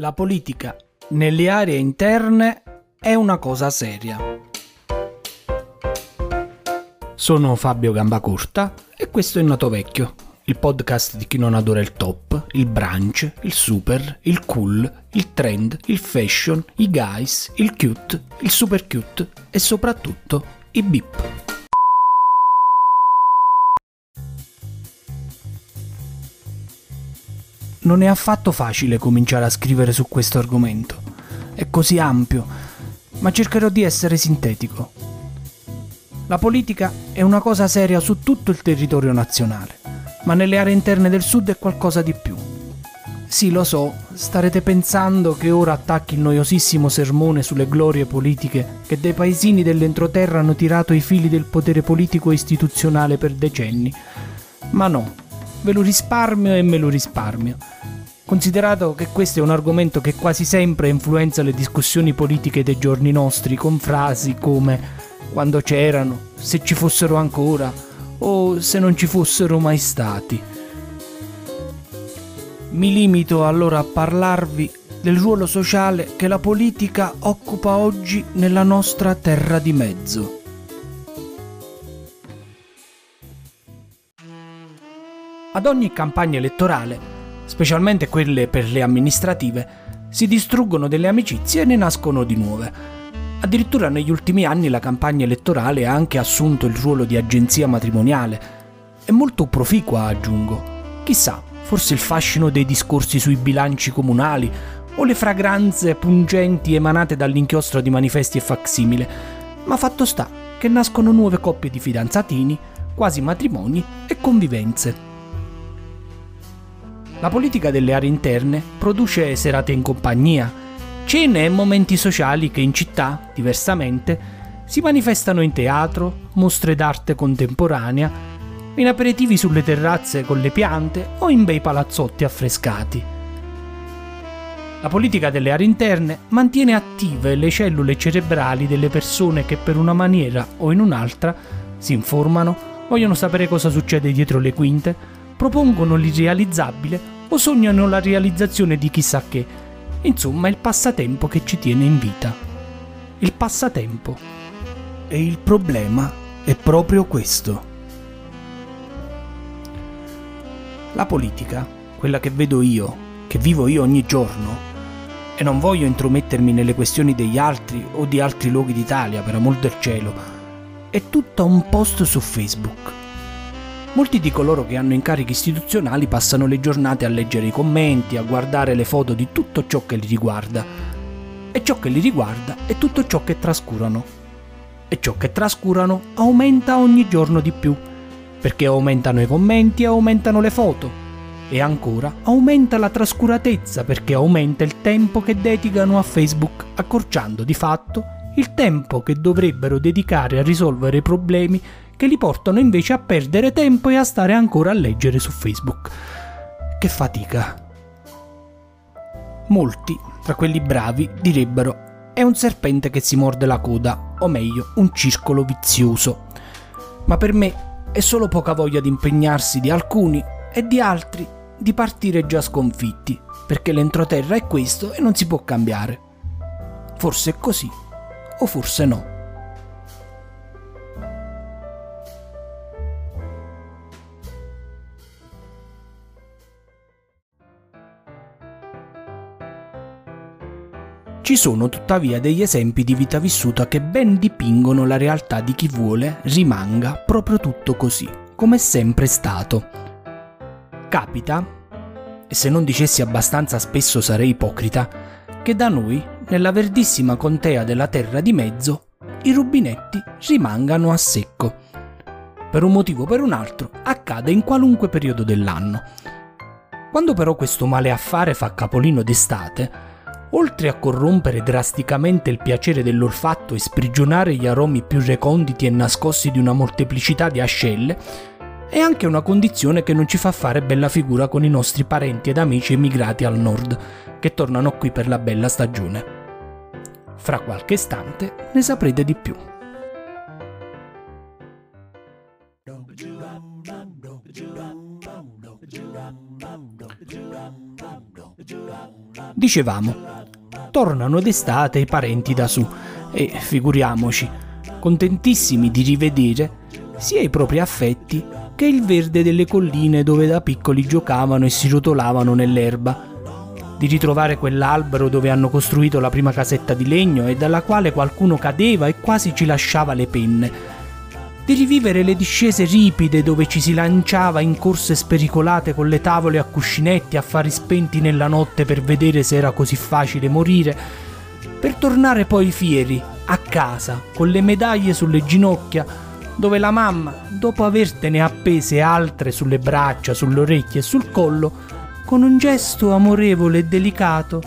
La politica nelle aree interne è una cosa seria. Sono Fabio Gambacurta e questo è Nato Vecchio, il podcast di chi non adora il top, il brunch, il super, il cool, il trend, il fashion, i guys, il cute, il super cute e soprattutto i beep. Non è affatto facile cominciare a scrivere su questo argomento. È così ampio, ma cercherò di essere sintetico. La politica è una cosa seria su tutto il territorio nazionale, ma nelle aree interne del sud è qualcosa di più. Sì, lo so, starete pensando che ora attacchi il noiosissimo sermone sulle glorie politiche che dai paesini dell'entroterra hanno tirato i fili del potere politico e istituzionale per decenni. Ma no, ve lo risparmio e me lo risparmio. Considerato che questo è un argomento che quasi sempre influenza le discussioni politiche dei giorni nostri con frasi come quando c'erano, se ci fossero ancora o se non ci fossero mai stati. Mi limito allora a parlarvi del ruolo sociale che la politica occupa oggi nella nostra terra di mezzo. Ad ogni campagna elettorale, specialmente quelle per le amministrative, si distruggono delle amicizie e ne nascono di nuove. Addirittura negli ultimi anni la campagna elettorale ha anche assunto il ruolo di agenzia matrimoniale. È molto proficua, aggiungo. Chissà, forse il fascino dei discorsi sui bilanci comunali o le fragranze pungenti emanate dall'inchiostro di manifesti e facsimile, ma fatto sta che nascono nuove coppie di fidanzatini, quasi matrimoni e convivenze. La politica delle aree interne produce serate in compagnia, cene e momenti sociali che in città, diversamente, si manifestano in teatro, mostre d'arte contemporanea, in aperitivi sulle terrazze con le piante o in bei palazzotti affrescati. La politica delle aree interne mantiene attive le cellule cerebrali delle persone che per una maniera o in un'altra si informano, vogliono sapere cosa succede dietro le quinte, propongono l'irrealizzabile o sognano la realizzazione di chissà che. Insomma, il passatempo che ci tiene in vita. Il passatempo. E il problema è proprio questo. La politica, quella che vedo io, che vivo io ogni giorno, e non voglio intromettermi nelle questioni degli altri o di altri luoghi d'Italia, per amor del cielo, è tutta un post su Facebook Molti di coloro che hanno incarichi istituzionali passano le giornate a leggere i commenti, a guardare le foto di tutto ciò che li riguarda. E ciò che li riguarda è tutto ciò che trascurano. E ciò che trascurano aumenta ogni giorno di più, perché aumentano i commenti e aumentano le foto. E ancora aumenta la trascuratezza perché aumenta il tempo che dedicano a Facebook, accorciando di fatto il tempo che dovrebbero dedicare a risolvere problemi che li portano invece a perdere tempo e a stare ancora a leggere su Facebook. Che fatica. Molti, tra quelli bravi, direbbero è un serpente che si morde la coda, o meglio, un circolo vizioso. Ma per me è solo poca voglia di impegnarsi di alcuni e di altri di partire già sconfitti, perché l'entroterra è questo e non si può cambiare. Forse è così, o forse no. Ci sono tuttavia degli esempi di vita vissuta che ben dipingono la realtà di chi vuole rimanga proprio tutto così, come è sempre stato. Capita, e se non dicessi abbastanza spesso sarei ipocrita, che da noi, nella verdissima contea della terra di mezzo, i rubinetti rimangano a secco. Per un motivo o per un altro accade in qualunque periodo dell'anno. Quando però questo male affare fa capolino d'estate, oltre a corrompere drasticamente il piacere dell'olfatto e sprigionare gli aromi più reconditi e nascosti di una molteplicità di ascelle, è anche una condizione che non ci fa fare bella figura con i nostri parenti ed amici emigrati al nord, che tornano qui per la bella stagione. Fra qualche istante ne saprete di più. Dicevamo, tornano d'estate i parenti da su e figuriamoci, contentissimi di rivedere sia i propri affetti che il verde delle colline dove da piccoli giocavano e si rotolavano nell'erba, di ritrovare quell'albero dove hanno costruito la prima casetta di legno e dalla quale qualcuno cadeva e quasi ci lasciava le penne, di rivivere le discese ripide dove ci si lanciava in corse spericolate con le tavole a cuscinetti affari spenti nella notte per vedere se era così facile morire, per tornare poi fieri, a casa, con le medaglie sulle ginocchia, dove la mamma, dopo avertene appese altre sulle braccia, sulle orecchie e sul collo, con un gesto amorevole e delicato,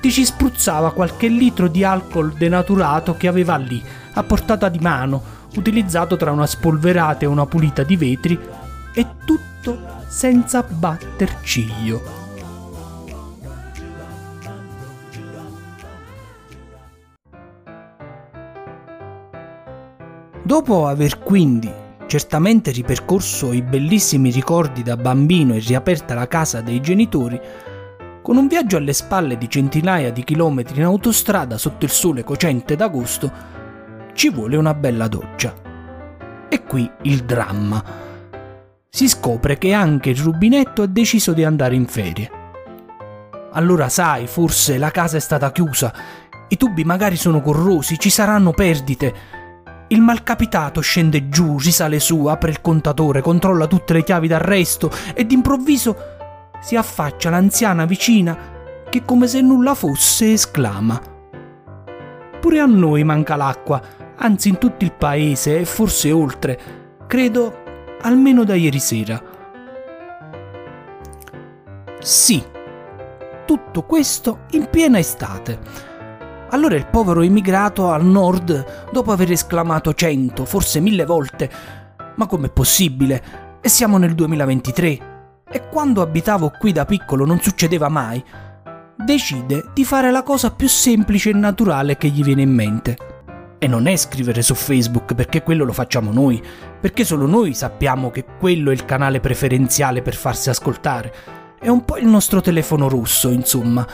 ti ci spruzzava qualche litro di alcol denaturato che aveva lì, a portata di mano, utilizzato tra una spolverata e una pulita di vetri, e tutto senza batter ciglio. Dopo aver quindi certamente ripercorso i bellissimi ricordi da bambino e riaperta la casa dei genitori, con un viaggio alle spalle di centinaia di chilometri in autostrada sotto il sole cocente d'agosto, ci vuole una bella doccia. E qui il dramma. Si scopre che anche il rubinetto ha deciso di andare in ferie. Allora sai, forse la casa è stata chiusa, i tubi magari sono corrosi, ci saranno perdite, il malcapitato scende giù, risale su, apre il contatore, controlla tutte le chiavi d'arresto e d'improvviso si affaccia l'anziana vicina che come se nulla fosse esclama. Pure a noi manca l'acqua, anzi in tutto il paese e forse oltre, credo almeno da ieri sera. Sì, tutto questo in piena estate allora il povero immigrato al nord, dopo aver esclamato cento, forse mille volte, ma com'è possibile? E siamo nel 2023. E quando abitavo qui da piccolo non succedeva mai. Decide di fare la cosa più semplice e naturale che gli viene in mente. E non è scrivere su Facebook perché quello lo facciamo noi, perché solo noi sappiamo che quello è il canale preferenziale per farsi ascoltare. È un po' il nostro telefono rosso, insomma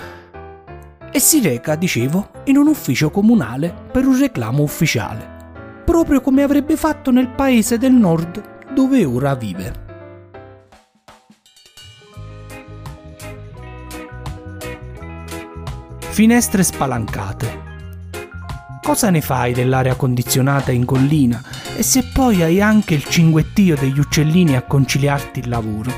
e si reca, dicevo, in un ufficio comunale per un reclamo ufficiale, proprio come avrebbe fatto nel paese del nord dove ora vive. Finestre spalancate. Cosa ne fai dell'aria condizionata in collina e se poi hai anche il cinguettio degli uccellini a conciliarti il lavoro?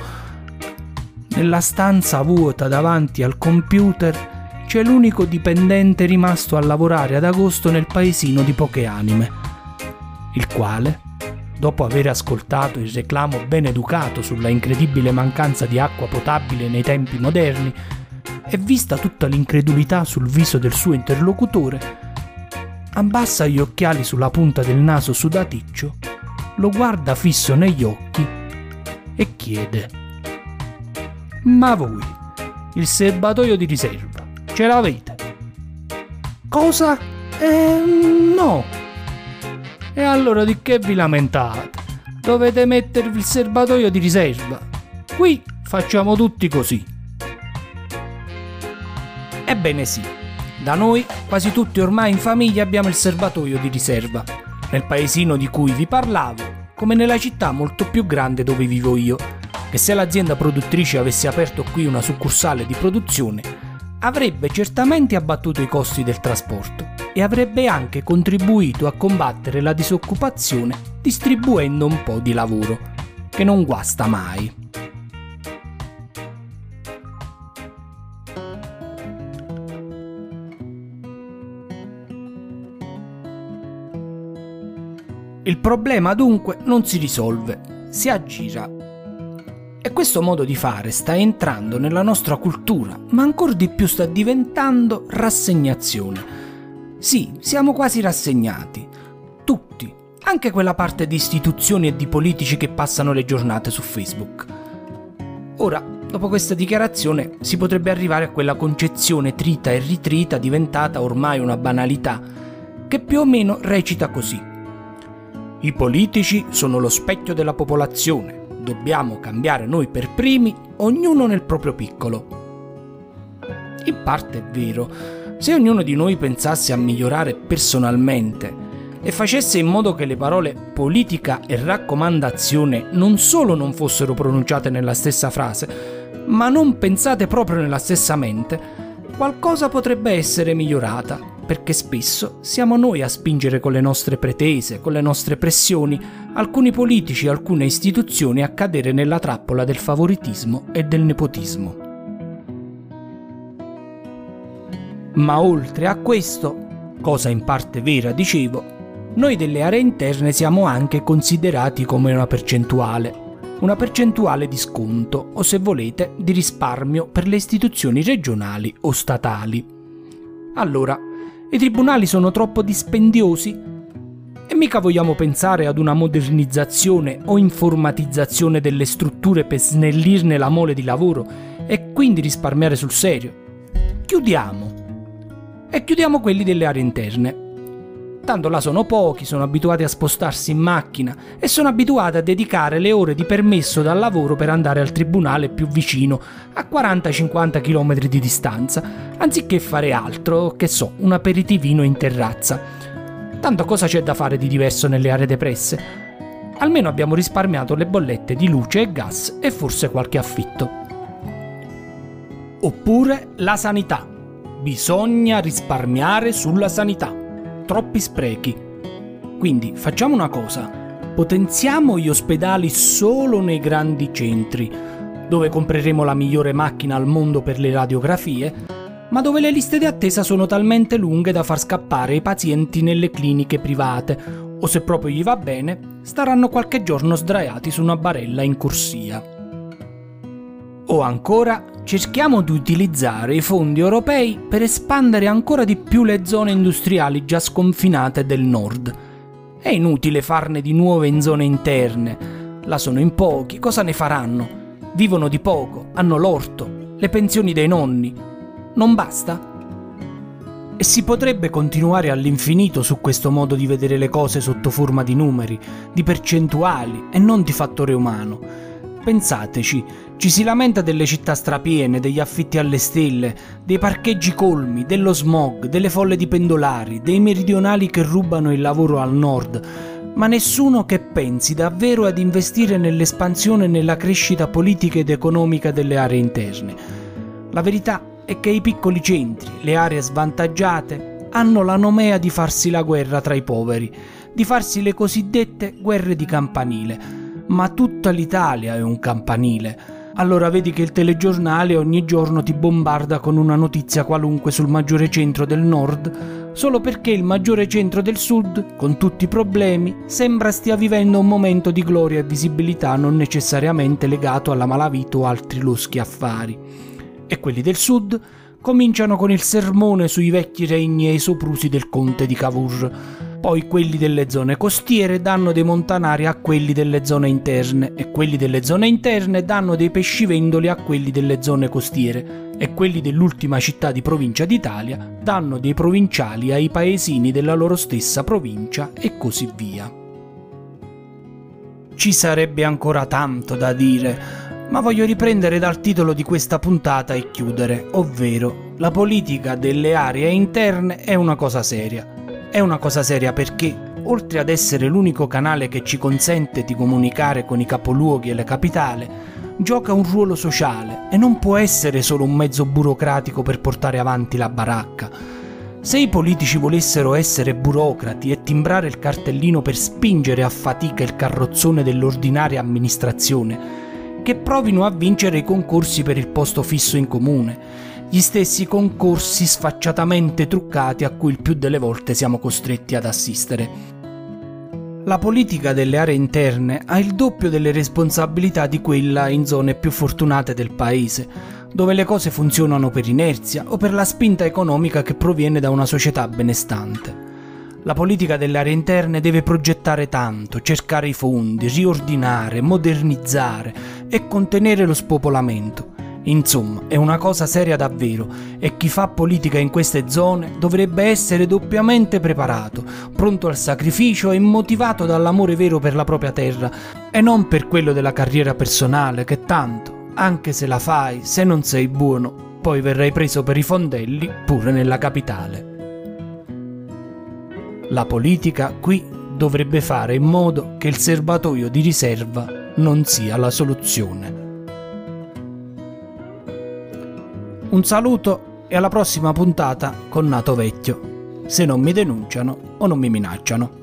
Nella stanza vuota davanti al computer c'è l'unico dipendente rimasto a lavorare ad agosto nel paesino di poche anime, il quale, dopo aver ascoltato il reclamo ben educato sulla incredibile mancanza di acqua potabile nei tempi moderni e vista tutta l'incredulità sul viso del suo interlocutore, abbassa gli occhiali sulla punta del naso sudaticcio, lo guarda fisso negli occhi e chiede: Ma voi, il serbatoio di riserva, Ce l'avete? Cosa? Eh, no. E allora di che vi lamentate? Dovete mettervi il serbatoio di riserva. Qui facciamo tutti così. Ebbene sì, da noi quasi tutti ormai in famiglia abbiamo il serbatoio di riserva. Nel paesino di cui vi parlavo, come nella città molto più grande dove vivo io, che se l'azienda produttrice avesse aperto qui una succursale di produzione, avrebbe certamente abbattuto i costi del trasporto e avrebbe anche contribuito a combattere la disoccupazione distribuendo un po' di lavoro, che non guasta mai. Il problema dunque non si risolve, si aggira questo modo di fare sta entrando nella nostra cultura, ma ancora di più sta diventando rassegnazione. Sì, siamo quasi rassegnati. Tutti, anche quella parte di istituzioni e di politici che passano le giornate su Facebook. Ora, dopo questa dichiarazione, si potrebbe arrivare a quella concezione trita e ritrita diventata ormai una banalità, che più o meno recita così. I politici sono lo specchio della popolazione, dobbiamo cambiare noi per primi, ognuno nel proprio piccolo. In parte è vero. Se ognuno di noi pensasse a migliorare personalmente e facesse in modo che le parole politica e raccomandazione non solo non fossero pronunciate nella stessa frase, ma non pensate proprio nella stessa mente, qualcosa potrebbe essere migliorata, perché spesso siamo noi a spingere con le nostre pretese, con le nostre pressioni, alcuni politici alcune istituzioni a cadere nella trappola del favoritismo e del nepotismo. Ma oltre a questo, cosa in parte vera dicevo, noi delle aree interne siamo anche considerati come una percentuale, una percentuale di sconto o se volete di risparmio per le istituzioni regionali o statali. Allora, i tribunali sono troppo dispendiosi? E mica vogliamo pensare ad una modernizzazione o informatizzazione delle strutture per snellirne la mole di lavoro e quindi risparmiare sul serio. Chiudiamo. E chiudiamo quelli delle aree interne Tanto là sono pochi, sono abituati a spostarsi in macchina e sono abituati a dedicare le ore di permesso dal lavoro per andare al tribunale più vicino, a 40-50 km di distanza, anziché fare altro, che so, un aperitivino in terrazza. Tanto cosa c'è da fare di diverso nelle aree depresse? Almeno abbiamo risparmiato le bollette di luce e gas e forse qualche affitto. Oppure la sanità. Bisogna risparmiare sulla sanità troppi sprechi. Quindi facciamo una cosa, potenziamo gli ospedali solo nei grandi centri, dove compreremo la migliore macchina al mondo per le radiografie, ma dove le liste di attesa sono talmente lunghe da far scappare i pazienti nelle cliniche private, o se proprio gli va bene, staranno qualche giorno sdraiati su una barella in corsia. O ancora cerchiamo di utilizzare i fondi europei per espandere ancora di più le zone industriali già sconfinate del nord. È inutile farne di nuove in zone interne. Là sono in pochi, cosa ne faranno? Vivono di poco, hanno l'orto, le pensioni dei nonni. Non basta? E si potrebbe continuare all'infinito su questo modo di vedere le cose sotto forma di numeri, di percentuali e non di fattore umano Pensateci, ci si lamenta delle città strapiene, degli affitti alle stelle, dei parcheggi colmi, dello smog, delle folle di pendolari, dei meridionali che rubano il lavoro al nord, ma nessuno che pensi davvero ad investire nell'espansione e nella crescita politica ed economica delle aree interne. La verità è che i piccoli centri, le aree svantaggiate, hanno la nomea di farsi la guerra tra i poveri, di farsi le cosiddette guerre di campanile, ma tutta l'Italia è un campanile. Allora vedi che il telegiornale ogni giorno ti bombarda con una notizia qualunque sul maggiore centro del nord, solo perché il maggiore centro del sud, con tutti i problemi, sembra stia vivendo un momento di gloria e visibilità non necessariamente legato alla malavita o altri loschi affari. E quelli del sud cominciano con il sermone sui vecchi regni e i soprusi del conte di Cavour poi quelli delle zone costiere danno dei montanari a quelli delle zone interne e quelli delle zone interne danno dei pescivendoli a quelli delle zone costiere e quelli dell'ultima città di provincia d'Italia danno dei provinciali ai paesini della loro stessa provincia e così via. Ci sarebbe ancora tanto da dire, ma voglio riprendere dal titolo di questa puntata e chiudere, ovvero la politica delle aree interne è una cosa seria è una cosa seria perché, oltre ad essere l'unico canale che ci consente di comunicare con i capoluoghi e le capitali, gioca un ruolo sociale e non può essere solo un mezzo burocratico per portare avanti la baracca. Se i politici volessero essere burocrati e timbrare il cartellino per spingere a fatica il carrozzone dell'ordinaria amministrazione, che provino a vincere i concorsi per il posto fisso in comune gli stessi concorsi sfacciatamente truccati a cui il più delle volte siamo costretti ad assistere. La politica delle aree interne ha il doppio delle responsabilità di quella in zone più fortunate del paese, dove le cose funzionano per inerzia o per la spinta economica che proviene da una società benestante. La politica delle aree interne deve progettare tanto, cercare i fondi, riordinare, modernizzare e contenere lo spopolamento Insomma, è una cosa seria davvero e chi fa politica in queste zone dovrebbe essere doppiamente preparato, pronto al sacrificio e motivato dall'amore vero per la propria terra e non per quello della carriera personale che tanto, anche se la fai, se non sei buono, poi verrai preso per i fondelli pure nella capitale. La politica qui dovrebbe fare in modo che il serbatoio di riserva non sia la soluzione. Un saluto e alla prossima puntata con Nato Vecchio, se non mi denunciano o non mi minacciano.